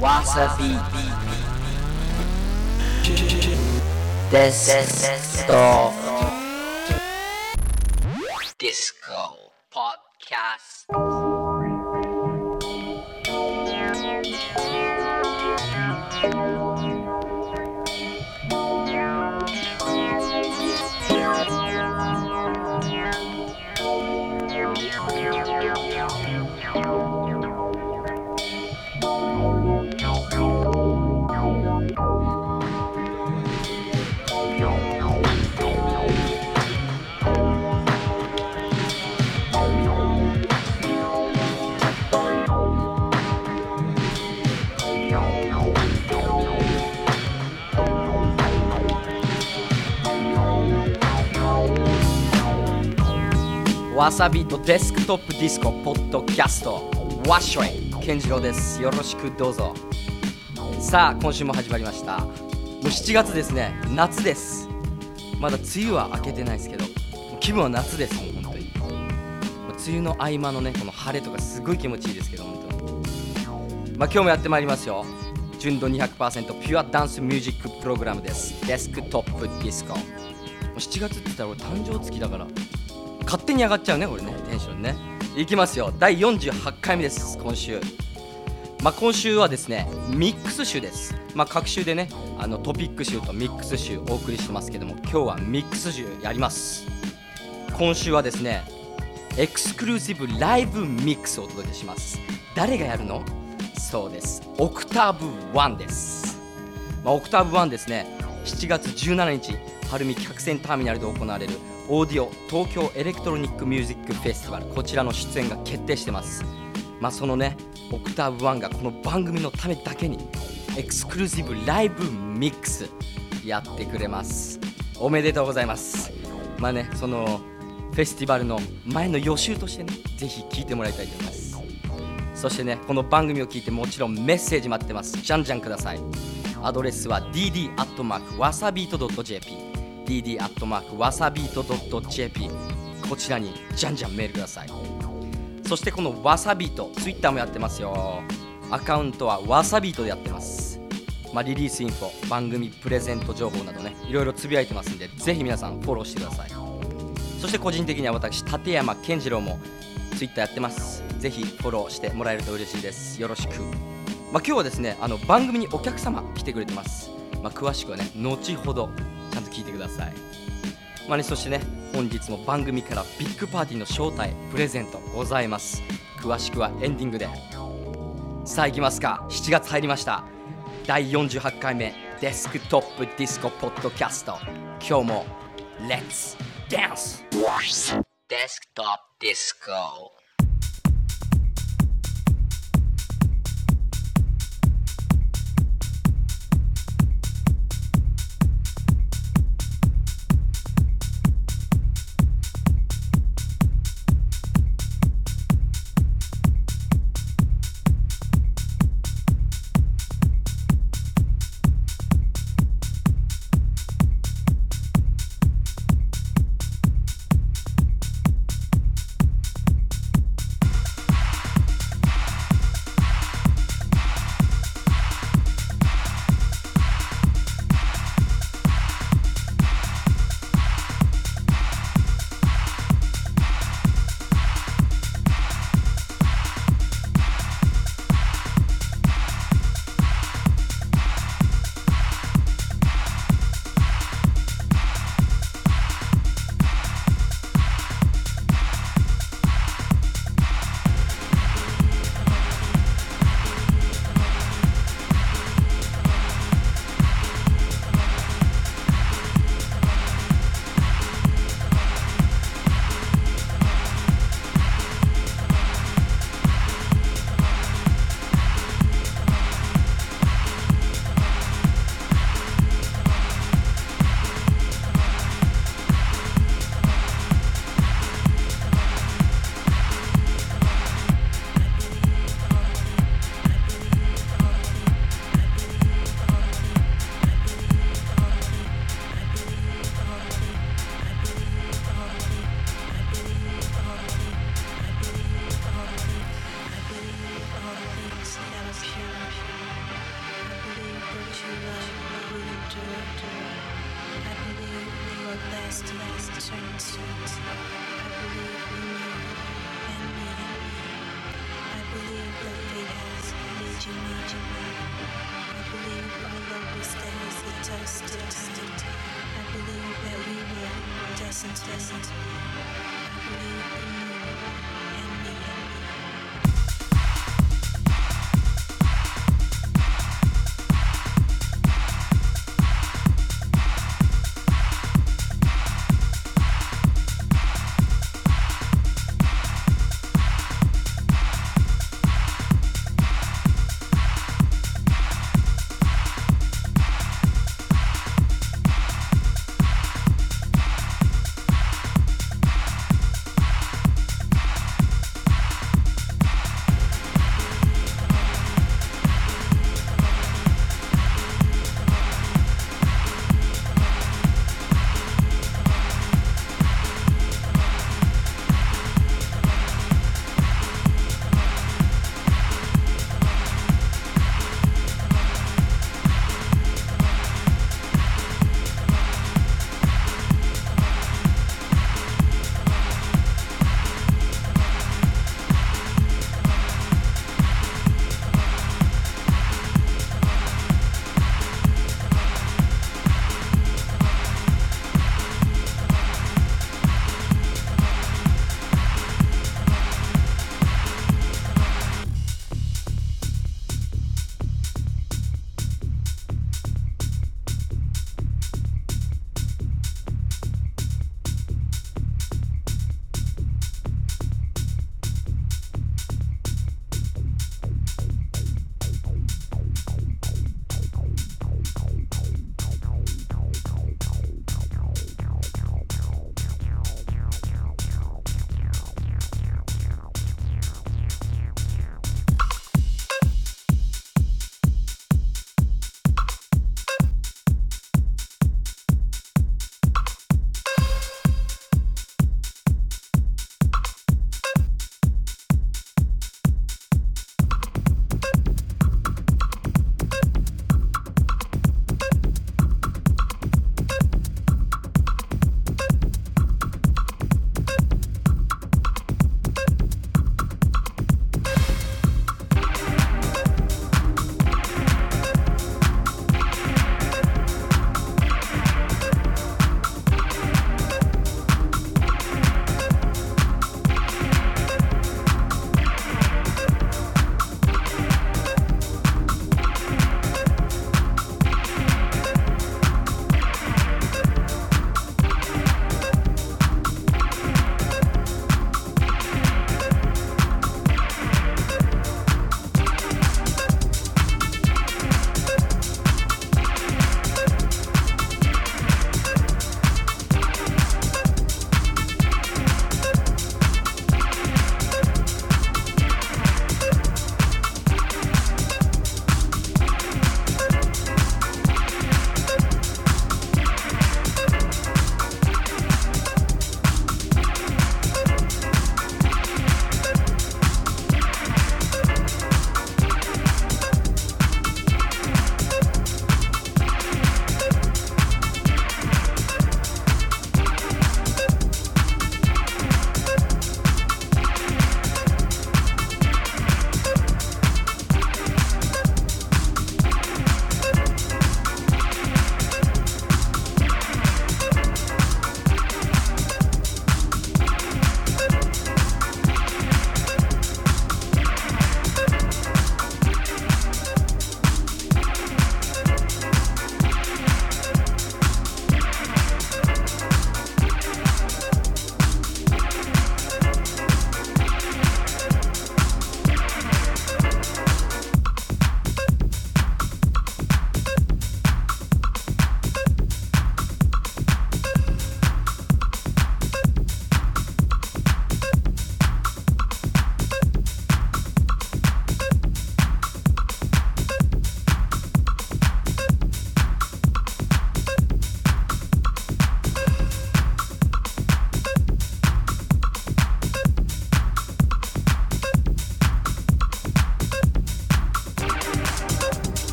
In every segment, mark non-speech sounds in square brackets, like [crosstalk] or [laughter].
わさびわさびとデスクトップディスコポッドキャスト。ワッショイ健次郎です。よろしくどうぞ。さあ今週も始まりました。もう7月ですね。夏です。まだ梅雨は明けてないですけど気分は夏です。もう本当に。梅雨の合間のねこの晴れとかすごい気持ちいいですけど本当に。まあ今日もやってまいりますよ。純度200%ピュアダンスミュージックプログラムです。デスクトップディスコ。7月って言ったら俺誕生月だから勝手に上がっちゃうねこれね。テンションね。いきますよ。第48回目です今週。まあ、今週はですねミックス集です、まあ、各週でねあのトピック集とミックス集お送りしてますけども今日はミックス集やります。今週はですねエクスクルーシブライブミックスをお届けします。誰がやるの？そうです。オクターブ1です、まあ、オクターブ1ですね。7月17日晴海客船ターミナルで行われるオーディオ東京エレクトロニックミュージックフェスティバルこちらの出演が決定してます。まあそのねオクターブ1がこの番組のためだけにエクスクルーシブライブミックスやってくれます。おめでとうございます。まあねそのフェスティバルの前の予習としてねぜひ聞いてもらいたいと思います。そしてねこの番組を聞いてもちろんメッセージ待ってます。じゃんじゃんください。アドレスは dd.wasabeat.jp dd アットマークわさビート .jp こちらにじゃんじゃんメールください。そしてこのわさビートツイッターもやってますよ。アカウントはわさビートでやってます。まあ、リリースインフォ番組プレゼント情報などねいろいろつぶやいてますんでぜひ皆さんフォローしてください。そして個人的には私ワッショイ健次郎もツイッターやってます。ぜひフォローしてもらえると嬉しいです。よろしく、まあ、今日はですねあの番組にお客様来てくれてます、まあ、詳しくはね後ほどちゃんと聞いてください。まあね、そしてね本日も番組からビッグパーティーの招待プレゼントございます。詳しくはエンディングで。さあ行きますか。7月入りました。第48回目デスクトップディスコポッドキャスト。今日もレッツダンス。デスクトップディスコ。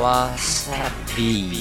は、サビー。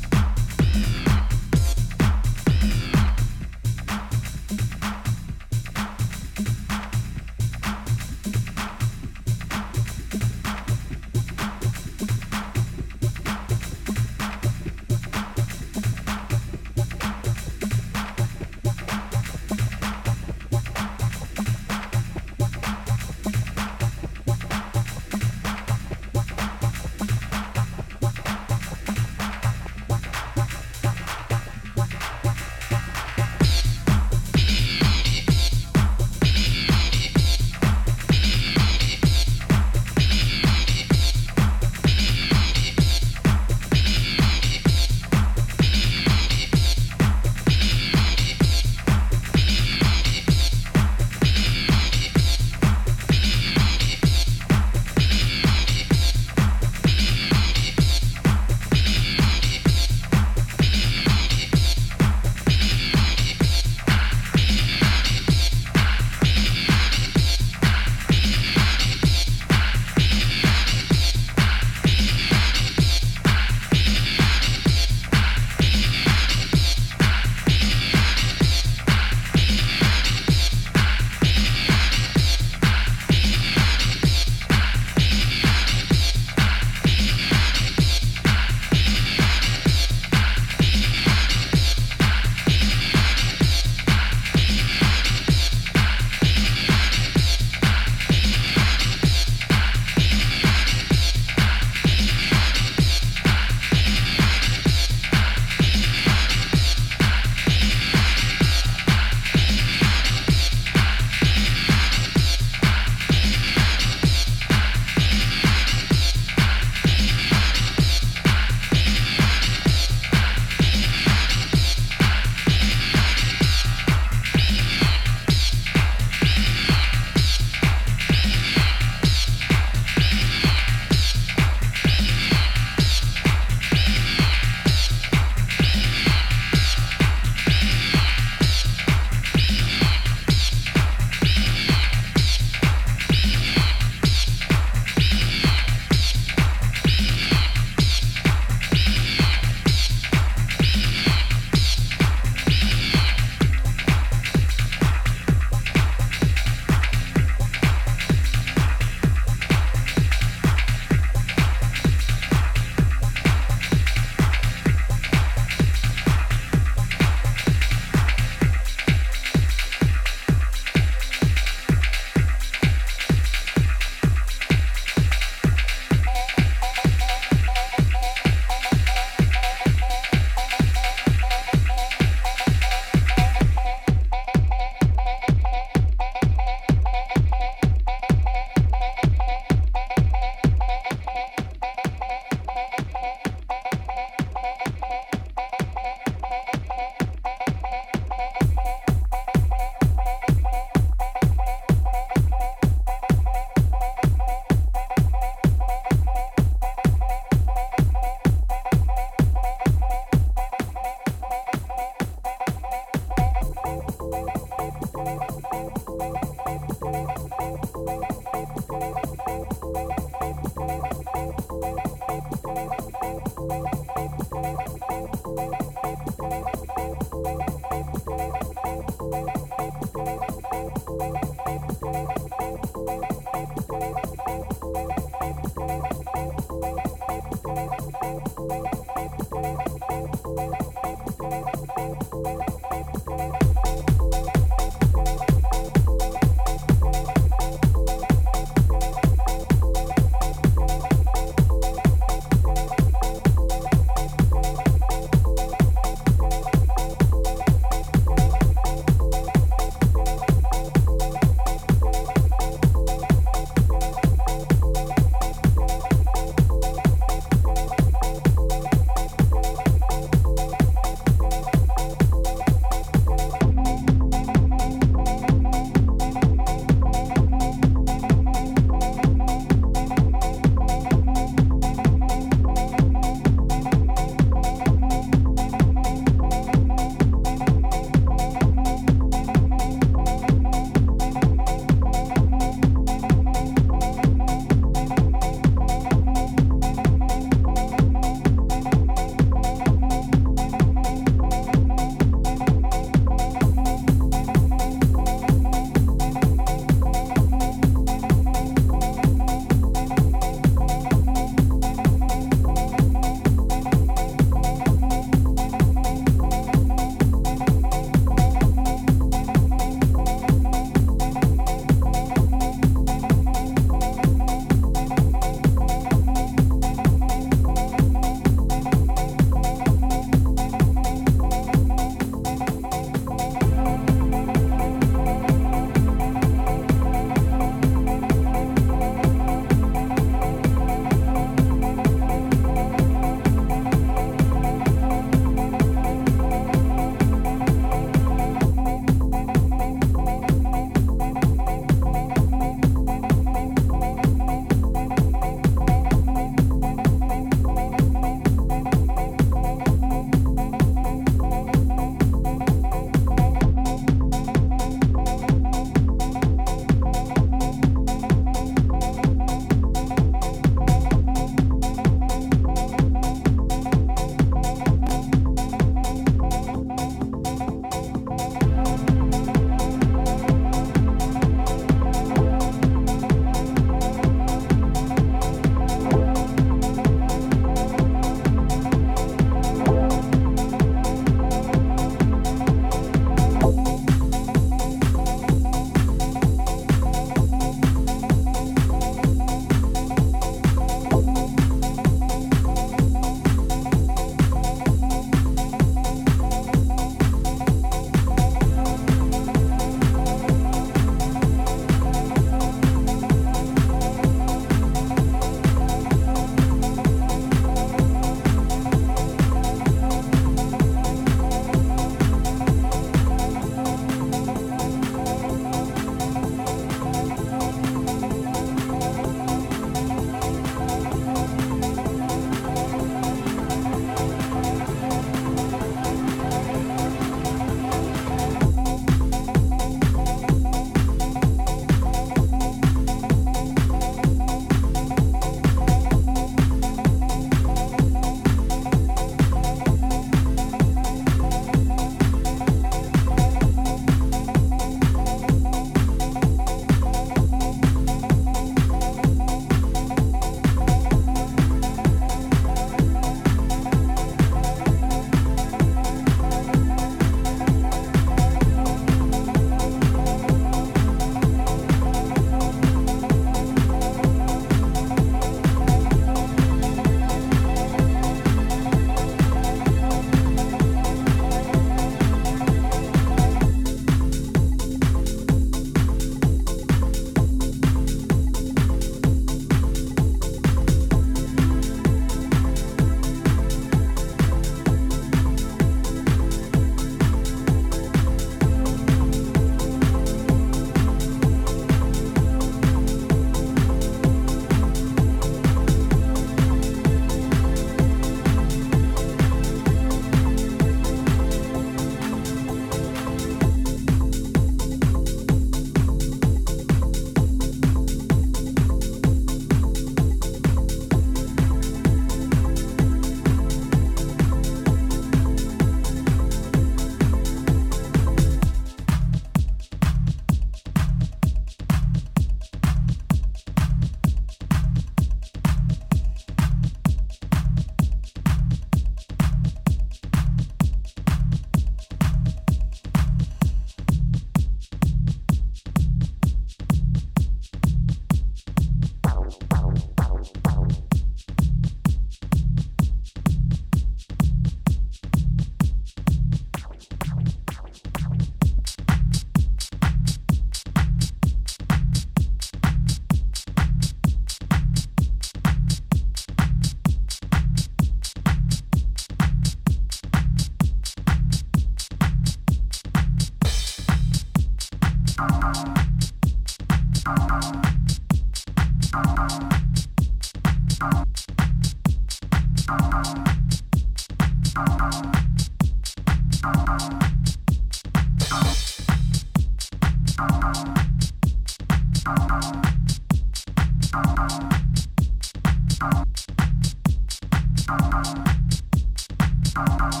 わ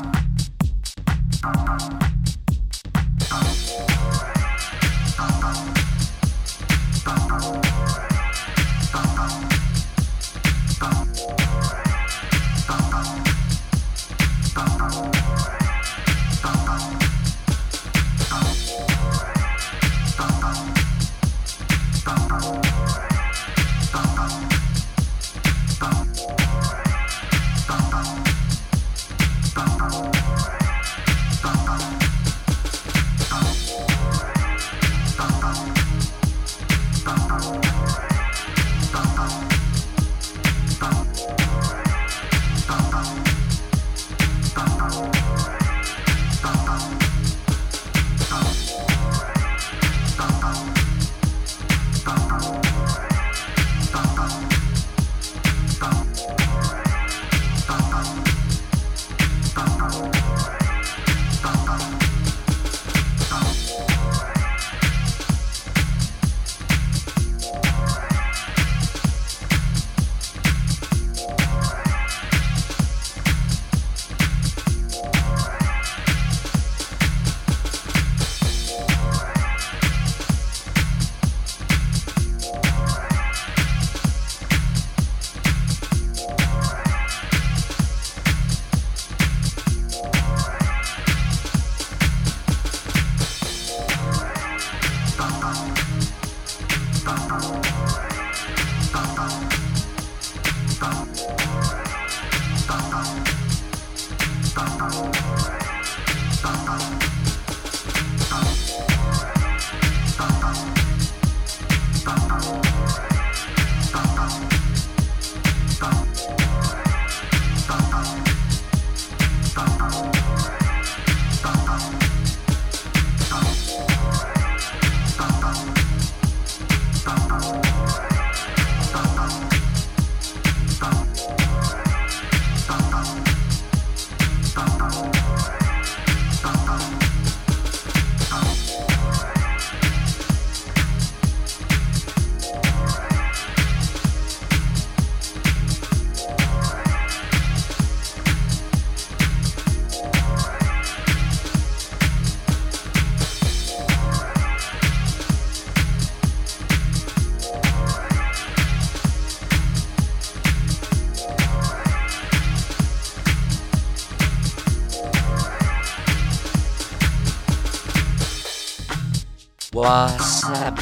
さ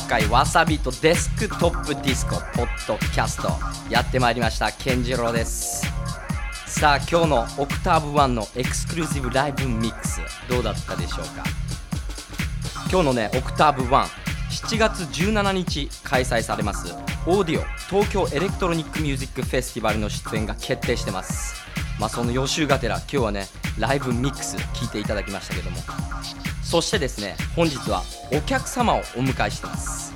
回わさびとデスクトップディスコポッドキャストやってまいりました。健次郎です。さあ今日のオクターブ1のエクスクルーシブライブミックスどうだったでしょうか？今日のねオクターブ17月17日開催されます。オーディオ東京エレクトロニックミュージックフェスティバルの出演が決定してます。まあその予習がてら今日はねライブミックス聴いていただきましたけどもそしてですね本日はお客様をお迎えしてます。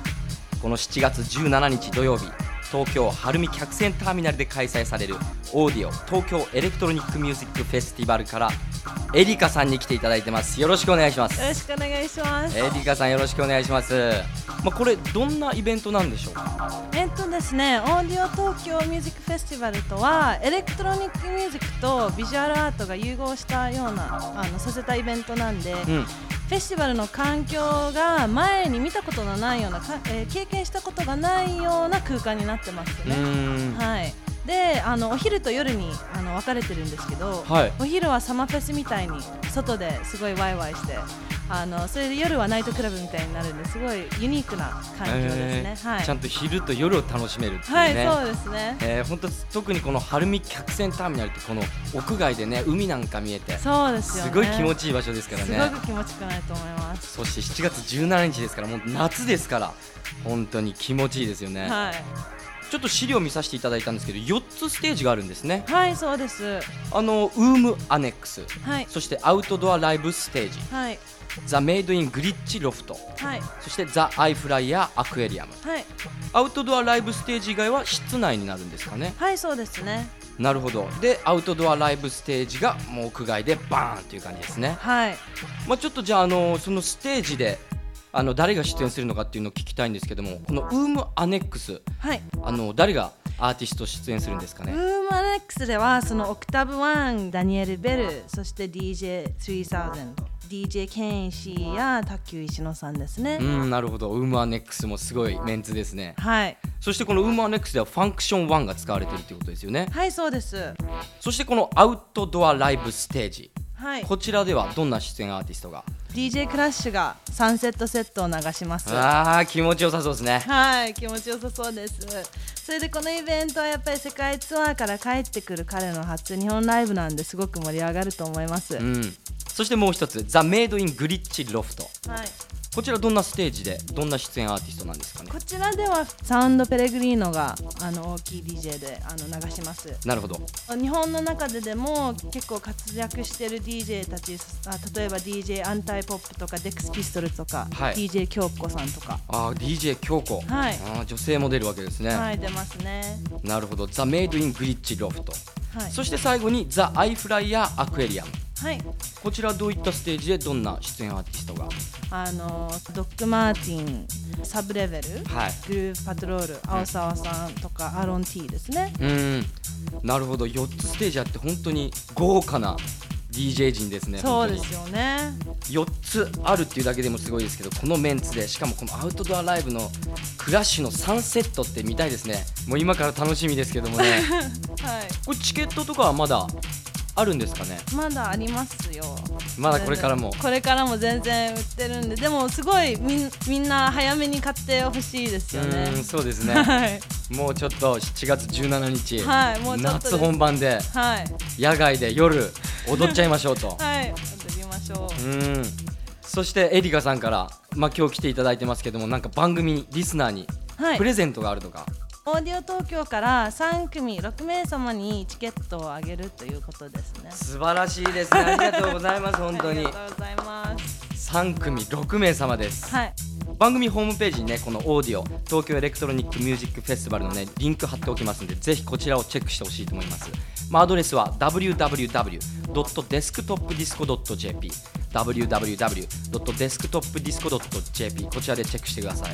この7月17日土曜日東京晴海客船ターミナルで開催されるオーディオ東京エレクトロニックミュージックフェスティバルからエリカさんに来ていただいてます。よろしくお願いします。よろしくお願いします。エリカさんよろしくお願いします。まあこれどんなイベントなんでしょうか？えっとですね、オーディオ東京ミュージックフェスティバルとはエレクトロニックミュージックとビジュアルアートが融合したようなあのさせたイベントなんで、うんフェスティバルの環境が前に見たことのないようなか、えー経験したことがないような空間になってますうよね。はい。で、あのお昼と夜にあの分かれてるんですけど、はいお昼はサマーフェスみたいに外ですごいワイワイしてあのそれで夜はナイトクラブみたいになるんですごいユニークな環境ですね、はい。ちゃんと昼と夜を楽しめるっていうはいね、そうですね。えー、本当特にこの晴海客船ターミナルってこの屋外でね海なんか見えてそうですよね。すごい気持ちいい場所ですからすねごく気持ちよくないと思います。そして7月17日ですからもう夏ですから本当に気持ちいいですよね、はい。ちょっと資料見させていただいたんですけど4つステージがあるんですね。はいそうです。あのウームアネックス。はい。そしてアウトドアライブステージ。はいザ・メイド・イン・グリッチ・ロフトはい。そしてザ・アイ・フライヤー・アクエリアムはい。アウトドアライブステージ以外は室内になるんですかね。はいそうですね。なるほど。でアウトドアライブステージがもう屋外でバーンという感じですね。はい。まあ、ちょっとじゃあ、あのそのステージであの誰が出演するのかっていうのを聞きたいんですけどもこの WOMB Annex。はい。あの誰がアーティスト出演するんですかウねーマネックスではその Octave One、Daniel Bell そして DJ3000 DJ Ken Ishii や卓球石野さんですね、うんなるほど。ウームアネックスもすごいメンツですね。はい。そしてこのウームアネックスでは Function-One が使われてるっていうことですよね。はいそうです。そしてこのアウトドアライブステージ。はい。こちらではどんな出演アーティストが？DJ クラッシュがサンセットセットを流します。あー気持ちよさそうですね。はい気持ちよさそうです。それでこのイベントはやっぱり世界ツアーから帰ってくる彼の初日本ライブなんですごく盛り上がると思います、うんそしてもう一つザ・メイド・イン・グリッチ・ロフトはい。こちらどんなステージでどんな出演アーティストなんですかね？こちらでは Sound Pellegrino があの大きい DJ であの流します。なるほど。日本の中ででも結構活躍してる DJ たちあ例えば DJ Anti-Pop とか DEXPISTOLS とか、はい。DJ 京子さんとか。あー DJ 京子、はい。あー女性も出るわけですね、はい出ますね。なるほど。 The Made in Glitch Loft、はい。そして最後に The iFlyer Aquarium はい。こちらどういったステージでどんな出演アーティストが？あのドッグ・マーティンサブレベルはい。グループパトロール青沢さんとかアロン T ですね。うーん。なるほど。4つステージあって本当に豪華な DJ 陣ですねそうですよね。4つあるっていうだけでもすごいですけどこのメンツでしかもこのアウトドアライブのクラッシュの3セットって見たいですね。もう今から楽しみですけどもね。[laughs] はい。これチケットとかはまだ？あるんですかね？まだありますよ。まだこれからも。これからも全然売ってるんで。でもすごいみんみんな早めに買ってほしいですようーんねそうですね。はい。もうちょっと7月17日、夏本番ではい。野外で夜踊っちゃいましょうと。[laughs] はい踊りましょう。うーん。そしてエリカさんから、まあ、今日来ていただいてますけどもなんか番組にリスナーにはい。プレゼントがあるとか、オーディオ東京から3組6名様にチケットをあげるということですね。素晴らしいですね。ありがとうございます [laughs] 本当ありにがとうございます。3組6名様です。はい。番組ホームページにねこの Audio Tokyo Electronic Music Festival のねリンク貼っておきますのでぜひこちらをチェックしてほしいと思います、まあ、アドレスは www.desktopdisco.jp www.desktopdisco.jp こちらでチェックしてください。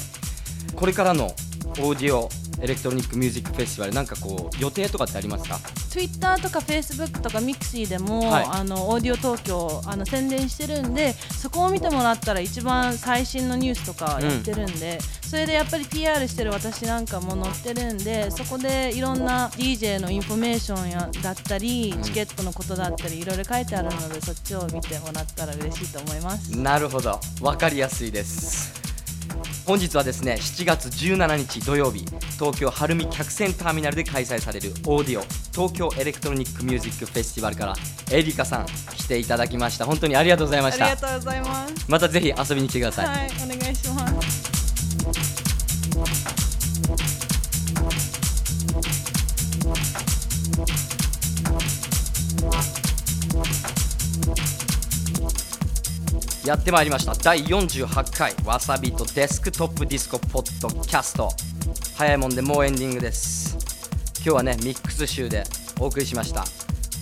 これからの Audio Electronic Music Festival なんかこう予定とかってありますか？Twitter とか Facebook とか Mixi でも、はい。あのオーディオ東京あの宣伝してるんでそこを見てもらったら一番最新のニュースとかやってるんで、それでやっぱり PR してる私なんかも載ってるんでそこでいろんな DJ のインフォメーションやだったり、チケットのことだったりいろいろ書いてあるのでそっちを見てもらったら嬉しいと思います。なるほど。分かりやすいです本日はですね7月17日土曜日東京晴海客船ターミナルで開催される Audio Tokyo Electronic Music Festival からエリカさん来ていただきました本当にありがとうございましたありがとうございます。またぜひ遊びに来てください、はい、お願いします。やってまいりました。第48回 wasabeat Desktop Disco ポッドキャスト。早いもんでもうエンディングです。今日はねミックス集でお送りしました。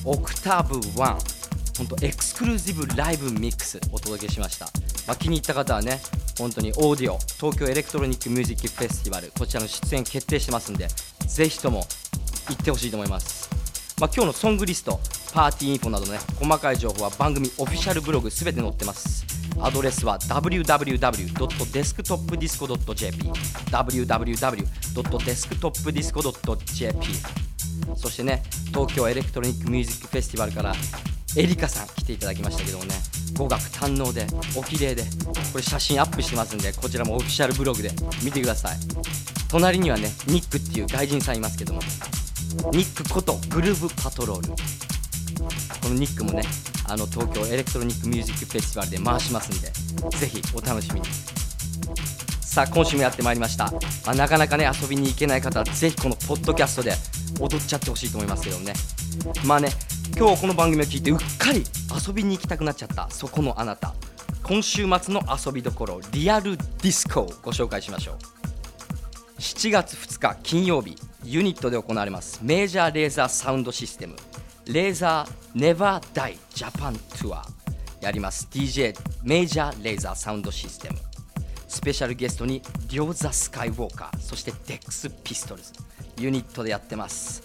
Octave One 本当エクスクルーシブライブミックスお届けしました、まあ、気に入った方はね本当に Audio Tokyo Electronic Music Festival こちらの出演決定してますんでぜひとも行ってほしいと思います。まあ、今日のソングリストパーティーインフォなどね細かい情報は番組オフィシャルブログすべて載ってます。アドレスは www.desktopdisco.jp www.desktopdisco.jp そしてね東京 Electronic Music Festival からエリカさん来ていただきましたけどもね語学堪能でお綺麗でこれ写真アップしてますんでこちらもオフィシャルブログで見てください。隣にはねニックっていう外人さんいますけどもニックこと Groove Patrol。このニックもねあの東京 Electronic Music Festival で回しますんでぜひお楽しみに。さあ今週もやってまいりました、まあ、なかなかね遊びに行けない方はぜひこのポッドキャストで踊っちゃってほしいと思いますけどね。まあね今日この番組を聞いてうっかり遊びに行きたくなっちゃった。そこのあなた。今週末の遊びどころ Real Disco をご紹介しましょう。7月2日金曜日 UNIT で行われます Major Lazer Sound System Lazers Never Die Japan Tour。やります DJ Major Lazer Sound System。スペシャルゲストに Ryo the Skywalker そして DEXPISTOLS。 UNIT でやってます。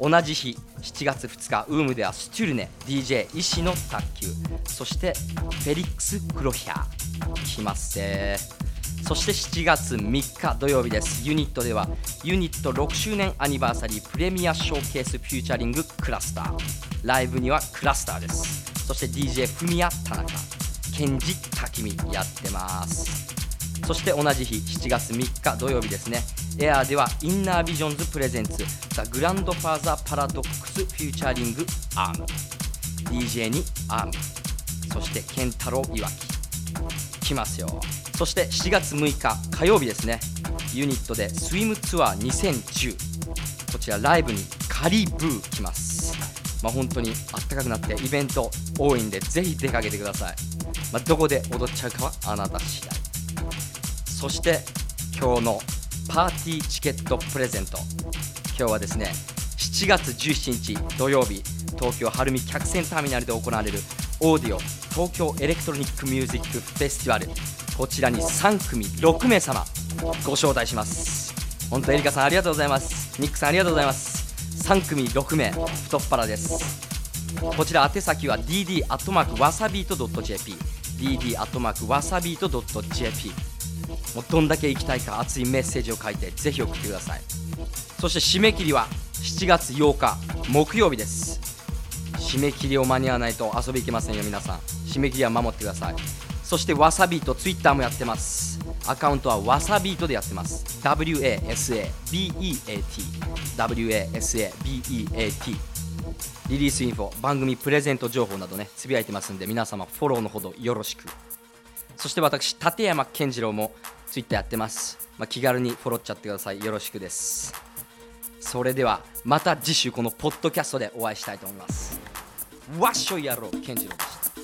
同じ日7月2日 WOMB では Sterne DJ 石野卓球そして Felix Kröcher。来ますぜそして7月3日土曜日です。 UNIT では UNIT 6周年 anniversary premiere showcase featuring Cluster。ライブにはクラスターです。そして DJ Fumiya Tanaka Kenji Takimi やってます。そして同じ日7月3日土曜日ですね。 AIR では Innervisions presents The Grandfather Paradox featuring Âme。DJ に Âme。そしてケンタロウいわき来ますよ。そして7月6日火曜日ですね。ユニットでスイムツアー2010こちらライブにカリブー来ます。まあ本当にあったかくなってイベント多いんでぜひ出かけてください、まあ、どこで踊っちゃうかはあなた次第。そして今日のパーティーチケットプレゼント。今日はですね7月17日土曜日東京晴海客船ターミナルで行われる Audio Tokyo Electronic Music Festival。こちらに3組6名様ご招待します。本当エリカさんありがとうございます。ニックさんありがとうございます。3組6名太っ腹です。こちら宛先は dd アットマークわさビート .jp dd アットマークわさビート .jp もうどんだけ行きたいか熱いメッセージを書いてぜひ送ってください。そして締め切りは7月8日木曜日です。締め切りを間に合わないと遊び行けませんよ皆さん。締め切りは守ってください。そしてわさビートツイッターもやってます。アカウントはわさビートでやってます。WASABEAT WASABEAT リリースインフォ番組プレゼント情報などねつぶやいてますんで皆様フォローのほどよろしく。そして私立山健次郎もツイッターやってます、まあ、気軽にフォローっちゃってください。よろしくです。それではまた次週このポッドキャストでお会いしたいと思います。わっしょい野郎健次郎でした。